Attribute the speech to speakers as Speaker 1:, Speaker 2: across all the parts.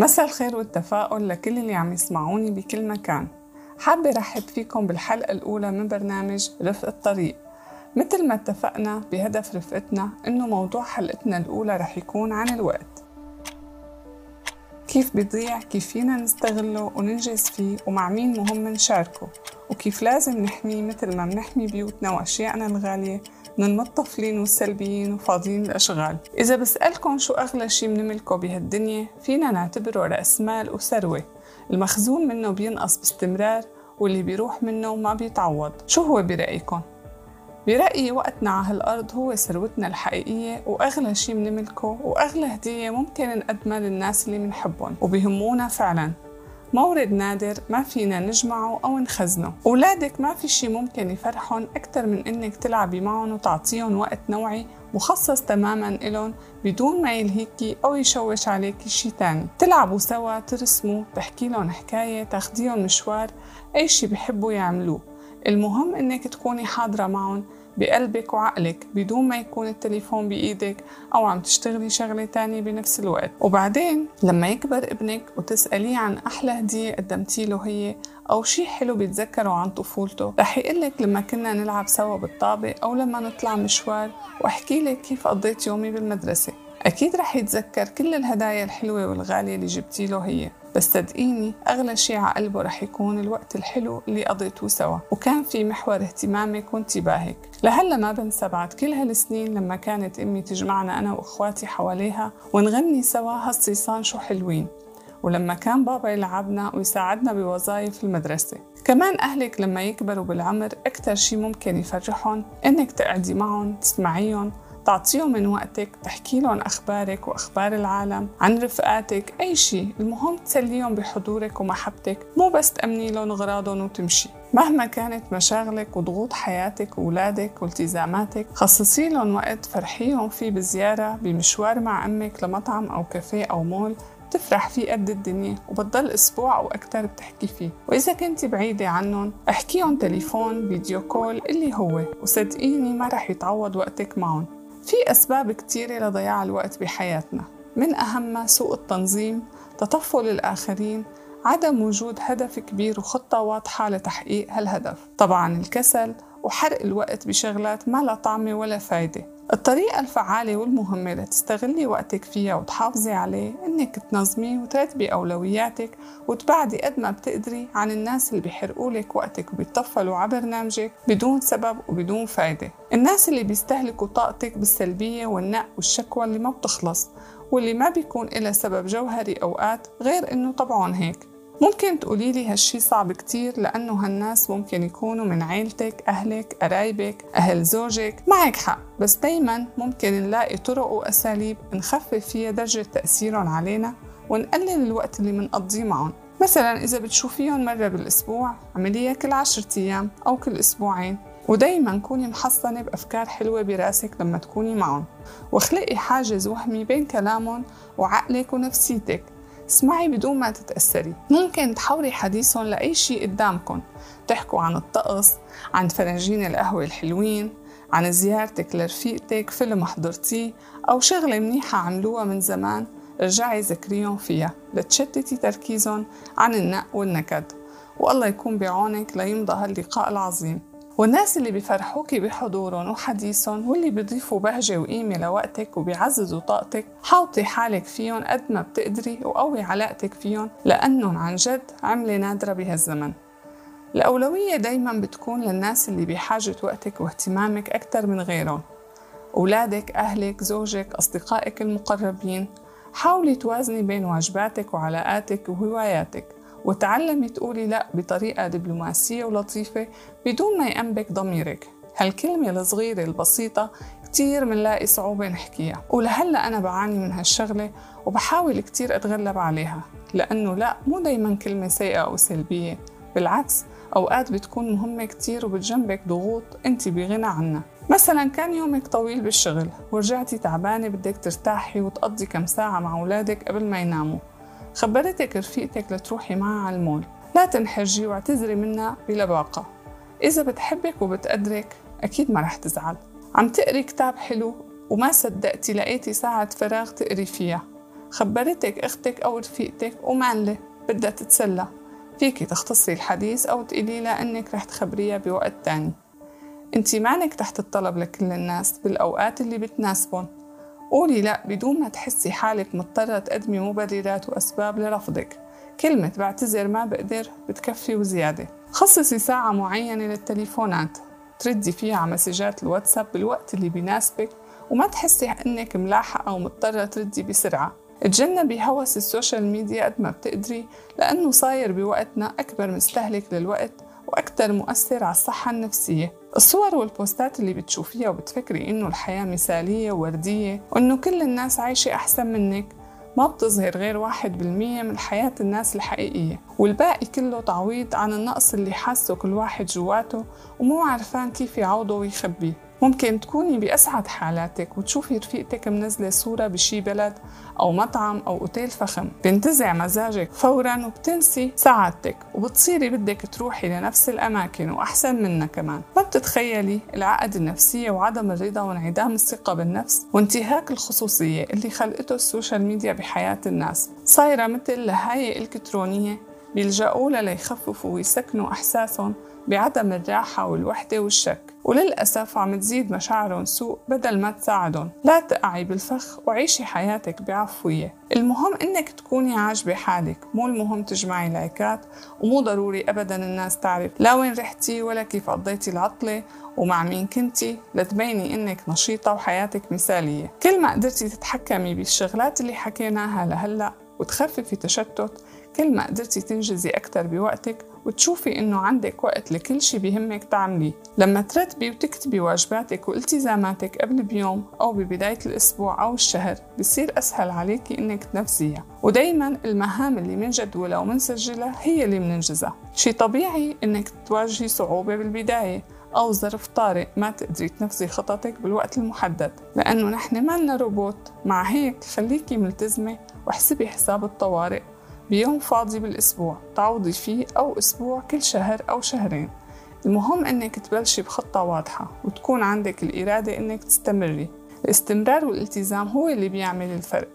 Speaker 1: مساء الخير والتفاؤل لكل اللي عم يسمعوني بكل مكان. حابة رحب فيكم بالحلقة الأولى من برنامج رفق الطريق. مثل ما اتفقنا بهدف رفقتنا إنه موضوع حلقتنا الأولى رح يكون عن الوقت. كيف بيضيع كيف فينا نستغله وننجز فيه ومع مين مهم نشاركه وكيف لازم نحميه مثل ما بنحمي بيوتنا وأشيائنا الغالية. من المطفلين والسلبيين وفاضيين الأشغال. إذا بسألكم شو أغلى شي بنملكه بهالدنيا فينا نعتبره رأس مال وثروة. المخزون منه بينقص باستمرار واللي بيروح منه ما بيتعوض. شو هو برأيكم؟ برأيي وقتنا على هالأرض هو ثروتنا الحقيقية وأغلى شي بنملكه وأغلى هدية ممكن نقدمها للناس اللي بنحبهم وبيهمونا فعلاً. مورد نادر ما فينا نجمعه أو نخزنه. أولادك ما في شي ممكن يفرحهم أكثر من إنك تلعبي معهم وتعطيهم وقت نوعي مخصص تماما إلهم بدون ما يلهيكي أو يشوش عليكي شي تاني. تلعبوا سوا ترسموا تحكي لهم حكاية تاخديهم مشوار أي شي بحبوا يعملوه. المهم إنك تكوني حاضرة معهم بقلبك وعقلك بدون ما يكون التليفون بإيدك أو عم تشتغلي شغلة تانية بنفس الوقت. وبعدين لما يكبر ابنك وتسأليه عن أحلى هدية قدمتي له هي أو شي حلو بيتذكره عن طفولته رح يقلك لما كنا نلعب سوا بالطابة أو لما نطلع مشوار وأحكي لك كيف قضيت يومي بالمدرسة. أكيد رح يتذكر كل الهدايا الحلوة والغالية اللي جبتي له هي. بس صدقيني أغلى شي على قلبه رح يكون الوقت الحلو اللي قضيتوه سوا. وكان في محور اهتمامك وانتباهك لهلا ما بنسى بعد كل هالسنين لما كانت أمي تجمعنا أنا وإخواتي حواليها ونغني سوا هالصيصان شو حلوين. ولما كان بابا يلعبنا ويساعدنا بوظائف المدرسة. كمان أهلك لما يكبروا بالعمر أكتر شي ممكن يفرحهم إنك تقعدي معهم تسمعيهم تعطيهم من وقتك تحكي لهم أخبارك وأخبار العالم عن رفقاتك أي شيء. المهم تسليهم بحضورك ومحبتك مو بس تأمني لهم أغراضهم وتمشي. مهما كانت مشاغلك وضغوط حياتك وولادك والتزاماتك خصصي لهم وقت فرحيهم فيه بزيارة بمشوار مع أمك لمطعم أو كافيه أو مول. تفرح فيه قد الدنيا وبتضل أسبوع أو أكتر بتحكي فيه. وإذا كنت بعيدة عنهم احكيهم تليفون فيديو كول اللي هو. وصدقيني ما رح يتعوض وقتك معهم. في أسباب كتيرة لضياع الوقت بحياتنا. من أهمها سوء التنظيم تطفل الآخرين عدم وجود هدف كبير وخطة واضحة لتحقيق هالهدف. طبعا الكسل وحرق الوقت بشغلات ما لها طعمة ولا فايدة. الطريقة الفعالة والمهمة لتستغلي وقتك فيها وتحافظي عليه إنك تنظمي وترتبي أولوياتك وتبعدي قد ما بتقدري عن الناس اللي بيحرقوا لك وقتك وبيتطفلوا على برنامجك بدون سبب وبدون فايدة. الناس اللي بيستهلكوا طاقتك بالسلبية والنق والشكوى اللي ما بتخلص واللي ما بيكون إلها سبب جوهري أوقات غير إنه طبعهم هيك. ممكن تقولي لي هالشي صعب كتير لأنه هالناس ممكن يكونوا من عيلتك أهلك قرايبك أهل زوجك. معك حق بس دايما ممكن نلاقي طرق وأساليب نخفف فيها درجة تأثيرهم علينا ونقلل الوقت اللي منقضيه معهم. مثلا إذا بتشوفيهم مرة بالأسبوع عمليها كل عشرة أيام أو كل أسبوعين. ودايما كوني محصنة بأفكار حلوة براسك لما تكوني معهم. واخلقي حاجز وهمي بين كلامهم وعقلك ونفسيتك. اسمعي بدون ما تتأثري. ممكن تحوري حديثهم لأي شيء قدامكم تحكوا عن الطقس عن فناجين القهوة الحلوين عن زيارتك لرفيقتك فيلم حضرتيه أو شغلة منيحة عملوها من زمان رجعي ذكريهم فيها. لتشتتي تركيزهم عن النق والنكد. والله يكون بعونك ليمضى هاللقاء العظيم. والناس اللي بيفرحوكي بحضورهم وحديثهم واللي بيضيفوا بهجة وقيمة لوقتك وبيعززوا طاقتك حاوطي حالك فيهم قد ما بتقدري وقوي علاقتك فيهم لأنهم عن جد عملة نادرة بهالزمن. الأولوية دايما بتكون للناس اللي بحاجة وقتك واهتمامك أكثر من غيرهم. أولادك، أهلك، زوجك، أصدقائك المقربين حاولي توازني بين واجباتك وعلاقاتك وهواياتك. وتعلمي تقولي لا بطريقة دبلوماسية ولطيفة بدون ما يأنبك ضميرك. هالكلمة الصغيرة البسيطة كتير منلاقي صعوبة نحكيها ولهلأ أنا بعاني من هالشغلة وبحاول كتير أتغلب عليها لأنه لا مو دايما كلمة سيئة أو سلبية بالعكس أوقات بتكون مهمة كتير وبتجنبك ضغوط أنت بغنى عنها. مثلا كان يومك طويل بالشغل ورجعتي تعبانة بدك ترتاحي وتقضي كم ساعة مع أولادك قبل ما يناموا. خبرتك رفيقتك لتروحي معها على المول. لا تنحرجي واعتذري منها بلباقة إذا بتحبك وبتقدرك أكيد ما رح تزعل. عم تقري كتاب حلو وما صدقتي لقيتي ساعة فراغ تقري فيها. خبرتك أختك أو رفيقتك ومعنلة بدها تتسلى. فيكي تختصي الحديث أو تقولي لها إنك رح تخبريها بوقت تاني. انتي معنك تحت الطلب لكل الناس بالأوقات اللي بتناسبن قولي لا بدون ما تحسي حالك مضطرة تقدمي مبررات وأسباب لرفضك. كلمة بعتذر ما بقدر بتكفي وزيادة. خصصي ساعة معينة للتليفونات. تردي فيها على مسجات الواتساب بالوقت اللي بيناسبك وما تحسي إنك ملاحقة ومضطرة تردي بسرعة. تجنبي هوس ال social media قد ما بتقدري لأنه صاير بوقتنا أكبر مستهلك للوقت وأكثر مؤثر على الصحة النفسية. الصور والبوستات اللي بتشوفيها وبتفكري إنه الحياة مثالية ووردية وإنه كل الناس عايشة أحسن منك ما بتظهر غير واحد بالمية من حياة الناس الحقيقية. والباقي كله تعويض عن النقص اللي حاسه كل واحد جواته ومو عرفان كيف يعوضه ويخبيه. ممكن تكوني بأسعد حالاتك وتشوفي رفيقتك منزلة صورة بشي بلد أو مطعم أو أوتيل فخم. بينتزع مزاجك فورا وبتنسي سعادتك وبتصيري بدك تروحي لنفس الأماكن وأحسن منها كمان. ما بتتخيلي العقد النفسية وعدم الرضا وانعدام الثقة بالنفس وانتهاك الخصوصية اللي خلقته ال social media بحياة الناس. صايرة مثل لهاية إلكترونية بيلجأوا ليخففوا ويسكنوا أحساسهم بعدم الراحة والوحدة والشك. وللأسف عم تزيد مشاعرهم سوء بدل ما تساعدهم. لا تقعي بالفخ وعيشي حياتك بعفوية. المهم إنك تكوني عاجبة حالك. مو المهم تجمعي لايكات. ومو ضروري ابدا الناس تعرف لا وين رحتي ولا كيف قضيتي العطلة. ومع مين كنتي. لتبيني إنك نشيطة وحياتك مثالية. كل ما قدرتي تتحكمي بالشغلات اللي حكيناها لهلأ وتخففي تشتت كل ما قدرتي تنجزي أكثر بوقتك وتشوفي إنه عندك وقت لكل شي بيهمك تعمليه لما ترتبي وتكتبي واجباتك والتزاماتك قبل بيوم أو ببداية الأسبوع أو الشهر بصير أسهل عليكي إنك تنفذيها. ودايما المهام اللي منجدولها ومنسجلها هي اللي مننجزها. شي طبيعي إنك تواجهي صعوبة بالبداية أو ظرف طارئ ما تقدري تنفذي خططك بالوقت المحدد لأنه نحن ما لنا روبوت. مع هيك خليكي ملتزمة واحسبي حساب الطوارئ بيوم فاضي بالأسبوع تعوضي فيه أو أسبوع كل شهر أو شهرين. المهم إنك تبلشي بخطة واضحة وتكون عندك الإرادة إنك تستمري. الاستمرار والالتزام هو اللي بيعمل الفرق.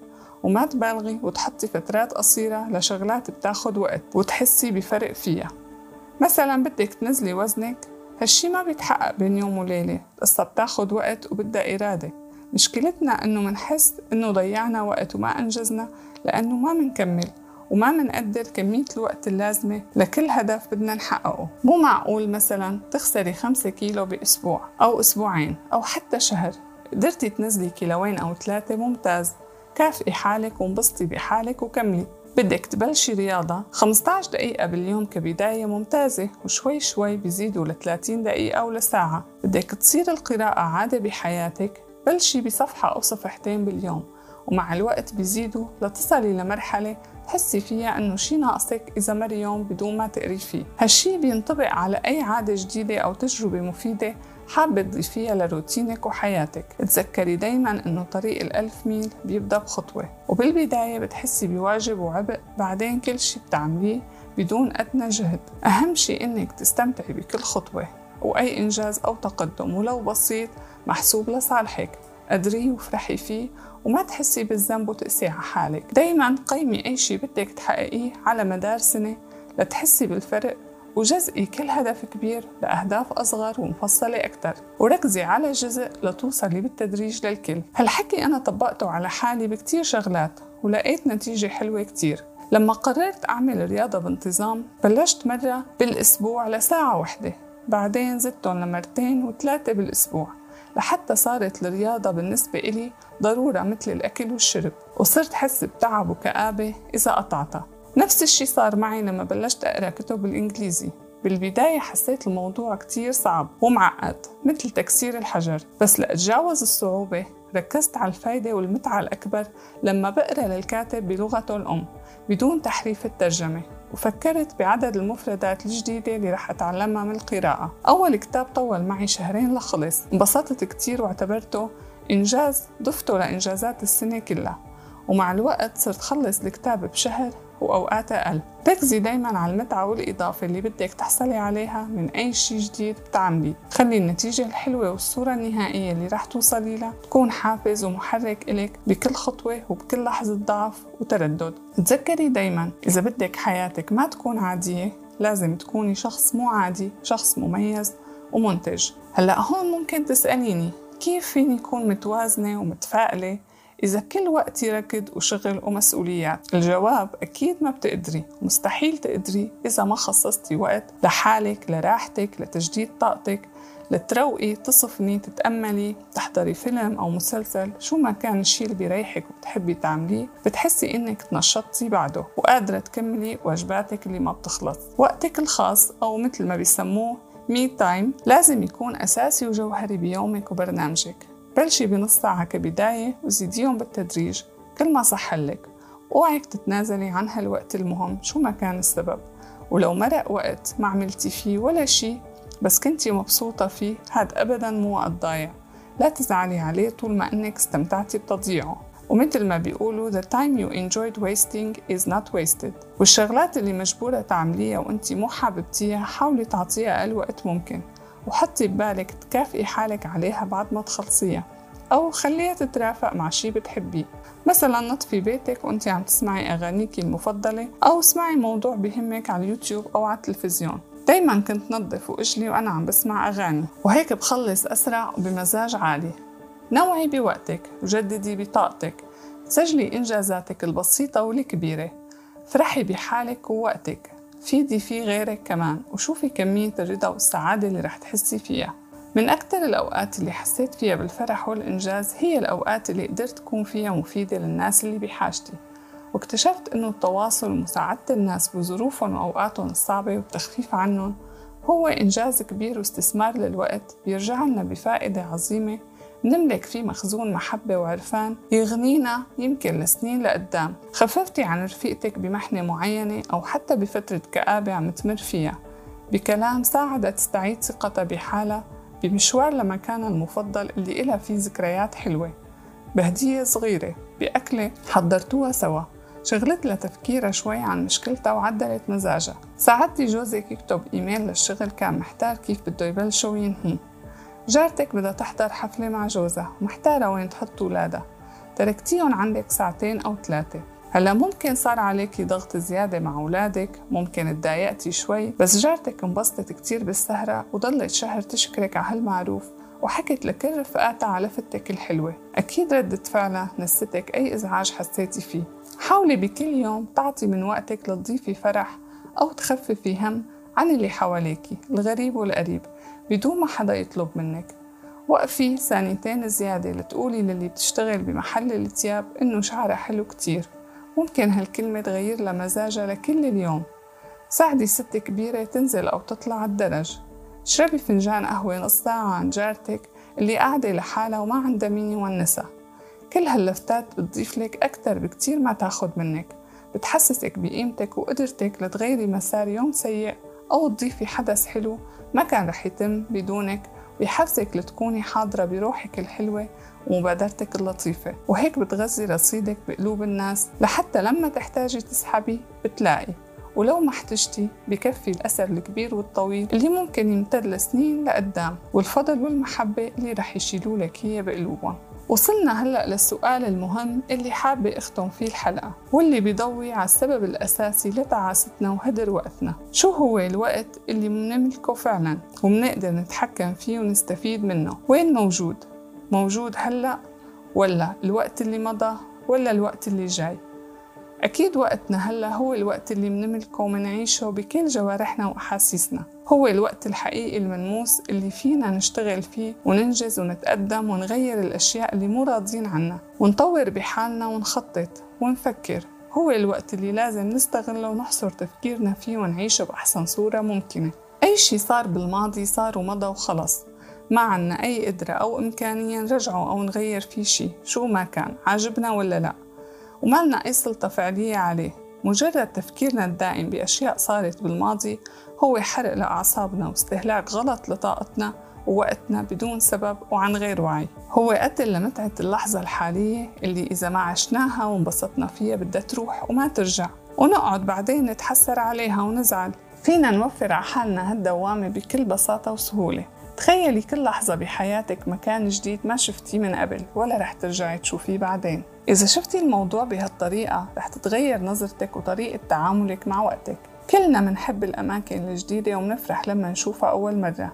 Speaker 1: وما تبالغي وتحطي فترات قصيرة لشغلات بتاخد وقت وتحسي بفرق فيها. مثلا بدك تنزلي وزنك هالشي ما بيتحقق بين يوم وليلة. القصة بتاخد وقت وبدها إرادة. مشكلتنا إنه منحس إنه ضيعنا وقت وما أنجزنا لأنه ما منكمل. وما منقدر كمية الوقت اللازمة لكل هدف بدنا نحققه. مو معقول مثلا تخسري خمسة كيلو بأسبوع أو أسبوعين أو حتى شهر. قدرتي تنزلي كيلوين أو ثلاثة ممتاز. كافئي حالك وانبسطي بحالك وكملي. بدك تبلشي رياضة 15 دقيقة باليوم كبداية ممتازة وشوي شوي بيزيدوا ل 30 دقيقة أو لساعة. بدك تصير القراءة عادة بحياتك. بلشي بصفحة أو صفحتين باليوم. ومع الوقت بيزيدوا لتصلي لمرحلة تحسي فيها إنه شي ناقصك إذا مر يوم بدون ما تقري فيه. هالشي بينطبق على أي عادة جديدة أو تجربة مفيدة حابة تضيفيها لروتينك وحياتك. تذكري دايما إنه طريق الألف ميل بيبدأ بخطوة وبالبداية بتحسي بواجب وعبء بعدين كل شي بتعمليه بدون أدنى جهد. أهم شي إنك تستمتعي بكل خطوة وأي إنجاز أو تقدم ولو بسيط محسوب لصالحك. قدريه وفرحي فيه وما تحسي بالذنب وتقسي على حالك. دايما قيمي أي شي بدك تحققيه على مدار سنة لتحسي بالفرق وجزئي كل هدف كبير لأهداف أصغر ومفصلة أكثر وركزي على جزء لتوصلي بالتدريج للكل. هالحكي أنا طبقته على حالي بكتير شغلات ولقيت نتيجة حلوة كتير. لما قررت أعمل رياضة بانتظام بلشت مرة بالأسبوع لساعة واحدة بعدين زدتهم لمرتين وثلاثة بالأسبوع. لحتى صارت الرياضة بالنسبة إلي ضرورة مثل الأكل والشرب وصرت حس بتعب وكآبة إذا قطعتها. نفس الشي صار معي لما بلشت أقرأ كتب بالإنجليزي. بالبداية حسيت الموضوع كتير صعب ومعقد مثل تكسير الحجر بس لأتجاوز الصعوبة ركزت على الفايدة والمتعة الأكبر لما بقرأ للكاتب بلغته الأم بدون تحريف الترجمة وفكرت بعدد المفردات الجديدة اللي رح أتعلمها من القراءة. أول كتاب طول معي شهرين لخلص انبسطت كتير واعتبرته إنجاز ضفته لإنجازات السنة كلها. ومع الوقت صرت خلص الكتاب بشهر وأوقات أقل. ركزي دايما على المتعة والإضافة اللي بدك تحصلي عليها من أي شي جديد بتعمليه خلي النتيجة الحلوة والصورة النهائية اللي رح توصلي لها. تكون حافز ومحرك إلك بكل خطوة وبكل لحظة ضعف وتردد. تذكري دايما إذا بدك حياتك ما تكون عادية لازم تكوني شخص مو عادي شخص مميز ومنتج. هلأ هون ممكن تسأليني كيف فيني أكون متوازنة ومتفائلة؟ إذا كل وقتي ركض وشغل ومسؤوليات الجواب أكيد ما بتقدري. مستحيل تقدري إذا ما خصصتي وقت لحالك لراحتك لتجديد طاقتك لتروقي تصفني تتأملي تحضري فيلم أو مسلسل. شو ما كان الشيء اللي بيريحك وبتحبي تعمليه بتحسي إنك تنشطتي بعده وقادرة تكملي واجباتك اللي ما بتخلص. وقتك الخاص أو مثل ما بيسموه me time لازم يكون أساسي وجوهري بيومك وبرنامجك. بلشي بنص ساعة كبداية وزيديهم بالتدريج كل ما صحلك اوعك تتنازلي عن هالوقت المهم شو ما كان السبب. ولو مرق وقت ما عملتي فيه ولا شي. بس كنتي مبسوطة فيه هاد أبدا مو وقت ضايع لا تزعلي عليه طول ما إنك استمتعتي بتضييعه. ومثل ما بيقولوا the time you enjoyed wasting is not wasted. والشغلات اللي مجبورة تعمليها وأنتي مو حاببتيها حاولي تعطيها أقل وقت ممكن. وحطي ببالك تكافئي حالك عليها بعد ما تخلصيها أو خليها تترافق مع شي بتحبيه. مثلا نطفي بيتك وانت عم تسمعي أغانيك المفضلة أو اسمعي موضوع بهمك على اليوتيوب أو على التلفزيون. دايما كنت نظف وأجلي وأنا عم بسمع أغاني وهيك بخلص أسرع وبمزاج عالي. نوعي بوقتك وجددي بطاقتك سجلي إنجازاتك البسيطة والكبيرة. فرحي بحالك ووقتك. فيدي فيه غيرك كمان وشوفي كمية الرضا والسعادة اللي رح تحسي فيها. من أكثر الأوقات اللي حسيت فيها بالفرح والإنجاز هي الأوقات اللي قدرت أكون فيها مفيدة للناس اللي بحاجتي. واكتشفت إنه التواصل ومساعدة الناس بظروفهم وأوقاتهم الصعبة والتخفيف عنهم هو إنجاز كبير واستثمار للوقت بيرجع لنا بفائدة عظيمة نملك فيه مخزون محبة وعرفان يغنينا يمكن لسنين لقدام. خففتي عن رفيقتك بمحنة معينة أو حتى بفترة كآبة عم تمر فيها. بكلام ساعدها تستعيد ثقتها بحالها بمشوار لمكانها المفضل اللي إلها فيه ذكريات حلوة. بهدية صغيرة بأكلة حضرتوها سوا. شغلت لها تفكيرها شوي عن مشكلتها وعدلت مزاجها. ساعدتي جوزك يكتب إيميل للشغل كان محتار كيف بده يبلشه وينهيه جارتك بدها تحضر حفلة مع جوزها ومحتارة وين تحط ولادها تركتيهم عندك ساعتين أو ثلاثة. هلا ممكن صار عليكي ضغط زيادة مع أولادك ممكن تضايقتي شوي بس جارتك انبسطت كتير بالسهرة وضلت شهر تشكرك على هالمعروف وحكت لكل رفقاتها على لفتك الحلوة. أكيد ردة فعلها نستك أي إزعاج حسيتي فيه. حاولي بكل يوم تعطي من وقتك لتضيفي فرح أو تخففي هم عن اللي حواليكي الغريب والقريب. بدون ما حدا يطلب منك. وقفي ثانيتين زيادة لتقولي للي بتشتغل بمحل التياب إنه شعرها حلو كتير. ممكن هالكلمة تغير لها مزاجها لكل اليوم. ساعدي ست كبيرة تنزل أو تطلع على الدرج. اشربي فنجان قهوة نص ساعة عن جارتك اللي قاعدة لحالها وما عندها مين يونسها. كل هاللفتات بتضيف لك أكتر بكتير ما تاخد منك. بتحسسك بقيمتك وقدرتك لتغيري مسار يوم سيء أو تضيفي حدث حلو ما كان رح يتم بدونك ويحفزك لتكوني حاضرة بروحك الحلوة ومبادرتك اللطيفة. وهيك بتغذي رصيدك بقلوب الناس لحتى لما تحتاجي تسحبي بتلاقي. ولو ما احتجتي بكفي الأثر الكبير والطويل اللي ممكن يمتد لسنين لقدام والفضل والمحبة اللي رح يشيلوا لك هي بقلوبهم. وصلنا هلأ للسؤال المهم اللي حابة أختم فيه الحلقة واللي بيضوي على السبب الأساسي لتعاستنا وهدر وقتنا. شو هو الوقت اللي بنملكه فعلا وبنقدر نتحكم فيه ونستفيد منه؟ وين موجود؟ موجود هلأ ولا الوقت اللي مضى ولا الوقت اللي جاي؟ أكيد وقتنا هلا هو الوقت اللي منملكه ومنعيشه بكل جوارحنا وأحاسيسنا. هو الوقت الحقيقي الملموس اللي فينا نشتغل فيه وننجز ونتقدم ونغير الأشياء اللي مو راضين عنها. ونطور بحالنا ونخطط ونفكر. هو الوقت اللي لازم نستغله ونحصر تفكيرنا فيه ونعيشه بأحسن صورة ممكنة. أي شي صار بالماضي صار ومضى وخلص. ما عنا أي قدرة أو إمكانية نرجعه أو نغير فيه شي شو ما كان عاجبنا ولا لأ. وما لنا أي سلطة فعلية عليه. مجرد تفكيرنا الدائم بأشياء صارت بالماضي هو حرق لأعصابنا واستهلاك غلط لطاقتنا ووقتنا بدون سبب وعن غير وعي. هو قتل لمتعة اللحظة الحالية اللي إذا ما عشناها وانبسطنا فيها بدها تروح وما ترجع. ونقعد بعدين نتحسر عليها ونزعل. فينا نوفر على حالنا هالدوامة بكل بساطة وسهولة. تخيلي كل لحظة بحياتك مكان جديد ما شفتيه من قبل ولا رح ترجعي تشوفيه بعدين. إذا شفتي الموضوع بهالطريقة رح تتغير نظرتك وطريقة تعاملك مع وقتك. كلنا منحب الأماكن الجديدة ومنفرح لما نشوفها أول مرة.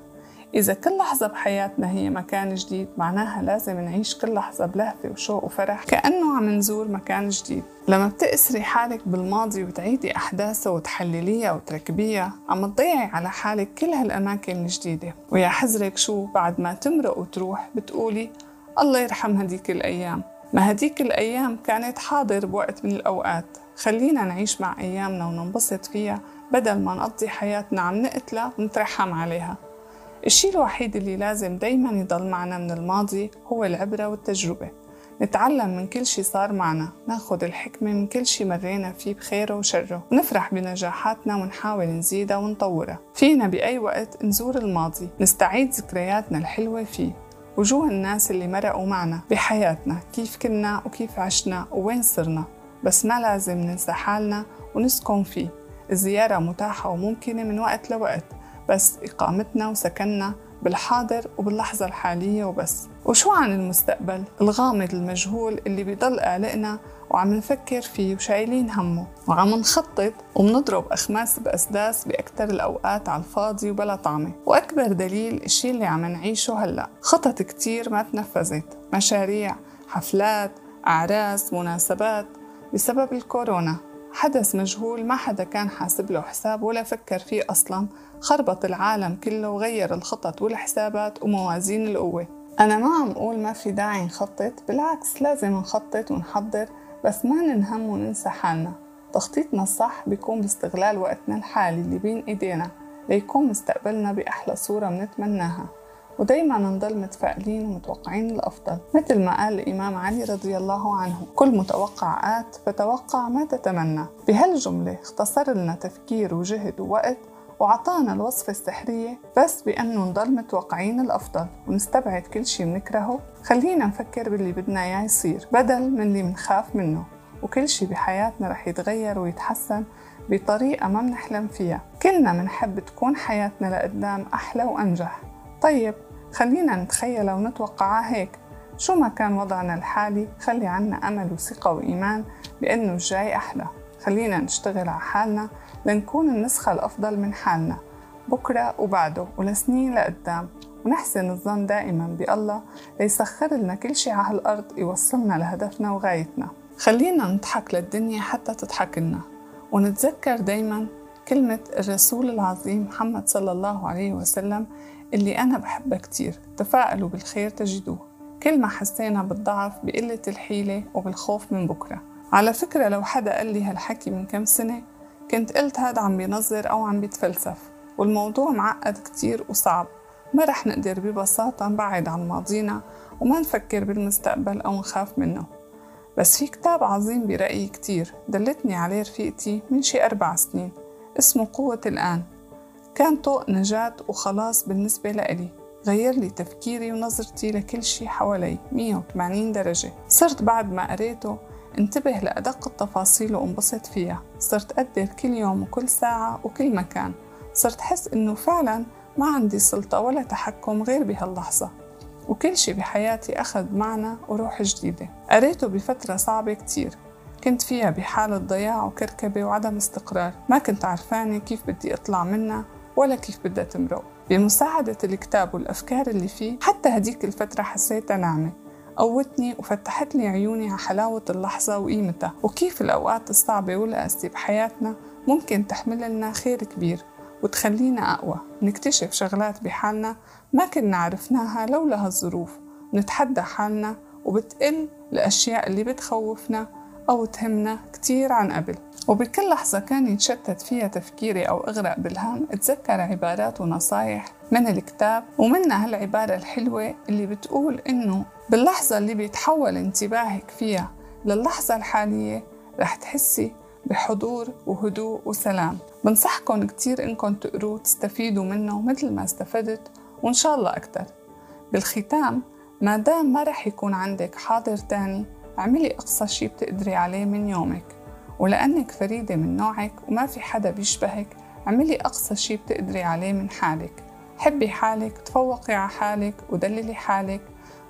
Speaker 1: إذا كل لحظة بحياتنا هي مكان جديد معناها لازم نعيش كل لحظة بلهفة وشوق وفرح كأنه عم نزور مكان جديد. لما بتأسري حالك بالماضي وتعيدي أحداثه وتحلليها وتركبيها عم تضيعي على حالك كل هالأماكن الجديدة. ويا حزرك شو بعد ما تمرق وتروح بتقولي الله يرحم هديك الأيام. ما هديك الأيام كانت حاضر بوقت من الأوقات. خلينا نعيش مع أيامنا وننبسط فيها بدل ما نقضي حياتنا عم نقتلها ونترحم عليها. الشيء الوحيد اللي لازم دايما يضل معنا من الماضي هو العبرة والتجربة. نتعلم من كل شي صار معنا. ناخد الحكمة من كل شي مرينا فيه بخيره وشره. ونفرح بنجاحاتنا ونحاول نزيدها ونطورها. فينا بأي وقت نزور الماضي. نستعيد ذكرياتنا الحلوة فيه. وجوه الناس اللي مرقوا معنا بحياتنا كيف كنا وكيف عشنا ووين صرنا. بس ما لازم ننسى حالنا ونسكن فيه. الزيارة متاحة وممكنة من وقت لوقت بس إقامتنا وسكننا بالحاضر وباللحظة الحالية وبس. وشو عن المستقبل؟ الغامض المجهول اللي بيضل قلقنا وعم نفكر فيه وشايلين همه وعم نخطط ومنضرب أخماس بأسداس بأكثر الأوقات على الفاضي وبلا طعمة. وأكبر دليل الشي اللي عم نعيشه هلأ خطط كتير ما تنفذت. مشاريع حفلات أعراس مناسبات. بسبب الكورونا حدث مجهول ما حدا كان حاسب له حساب ولا فكر فيه أصلا. خربط العالم كله وغير الخطط والحسابات وموازين القوة. أنا ما عم أقول ما في داعي نخطط بالعكس لازم نخطط ونحضر بس ما ننهم وننسى حالنا. تخطيطنا الصح بيكون باستغلال وقتنا الحالي اللي بين إيدينا ليكون مستقبلنا بأحلى صورة منتمناها ودايما نضل متفائلين ومتوقعين الأفضل مثل ما قال الإمام علي رضي الله عنه كل متوقع آت فتوقع ما تتمنى. بهالجملة اختصر لنا تفكير وجهد ووقت وعطانا الوصفة السحرية بس بأنه نضل متوقعين الأفضل ونستبعد كل شي بنكرهه. خلينا نفكر باللي بدنا إياه يصير بدل من اللي منخاف منه. وكل شي بحياتنا رح يتغير ويتحسن بطريقة ما منحلم فيها. كلنا منحب تكون حياتنا لقدام أحلى وأنجح. طيب خلينا نتخيل ونتوقعها هيك. شو ما كان وضعنا الحالي خلي عنا أمل وثقة وإيمان بأنه الجاي أحلى. خلينا نشتغل على حالنا لنكون النسخة الأفضل من حالنا. بكرة وبعده ولسنين لقدام. ونحسن الظن دائما بالله ليسخر لنا كل شيء على هالأرض يوصلنا لهدفنا وغايتنا. خلينا نضحك للدنيا حتى تضحك لنا ونتذكر دايما كلمة الرسول العظيم محمد صلى الله عليه وسلم اللي أنا بحبها كتير تفائلوا بالخير تجدوه. كل ما حسينا بالضعف بقلة الحيلة وبالخوف من بكرة. على فكرة لو حدا قال لي هالحكي من كم سنة كنت قلت هذا عم بينظر أو عم بيتفلسف والموضوع معقد كتير وصعب. ما رح نقدر ببساطة نبعد عن ماضينا وما نفكر بالمستقبل أو نخاف منه. بس في كتاب عظيم برأيي كتير دلتني عليه رفيقتي من شي أربع سنين اسمه قوة الآن. كان طوق نجاة وخلاص بالنسبة لإلي غير لي تفكيري ونظرتي لكل شي حوالي 180 درجة. صرت بعد ما قريته انتبه لأدق التفاصيل وانبسط فيها. صرت أقدر كل يوم وكل ساعة وكل مكان. صرت حس إنه فعلا ما عندي سلطة ولا تحكم غير بهاللحظة. وكل شي بحياتي أخذ معنى وروح جديدة. قريته بفترة صعبة كتير. كنت فيها بحالة ضياع وكركبة وعدم استقرار. ما كنت عرفانة كيف بدي أطلع منها ولا كيف بدها تمرق. بمساعدة الكتاب والأفكار اللي فيه حتى هديك الفترة حسيتها نعمة قوتني وفتحت لي عيوني على حلاوة اللحظة وقيمتها. وكيف الأوقات الصعبة والقاسية بحياتنا ممكن تحمل لنا خير كبير وتخلينا أقوى. نكتشف شغلات بحالنا ما كنا عرفناها لولا هالظروف. نتحدى حالنا وبتقل الأشياء اللي بتخوفنا أو تهمنا كتير عن قبل. وبكل لحظة كان يتشتت فيها تفكيري أو أغرق بالهم أتذكر عبارات ونصايح من الكتاب ومنها هالعبارة الحلوة اللي بتقول إنه باللحظة اللي بيتحول انتباهك فيها للحظة الحالية رح تحسي بحضور وهدوء وسلام. بنصحكم كتير إنكم تقروه تستفيدوا منه مثل ما استفدت وإن شاء الله أكتر. بالختام ما دام ما رح يكون عندك حاضر تاني اعملي أقصى شي بتقدري عليه من يومك ولأنك فريدة من نوعك وما في حدا بيشبهك اعملي أقصى شي بتقدري عليه من حالك. حبي حالك تفوقي على حالك ودللي حالك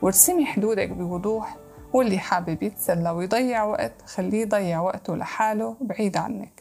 Speaker 1: وارسمي حدودك بوضوح واللي حابب يتسلى ويضيع وقت خليه يضيع وقته لحاله بعيد عنك.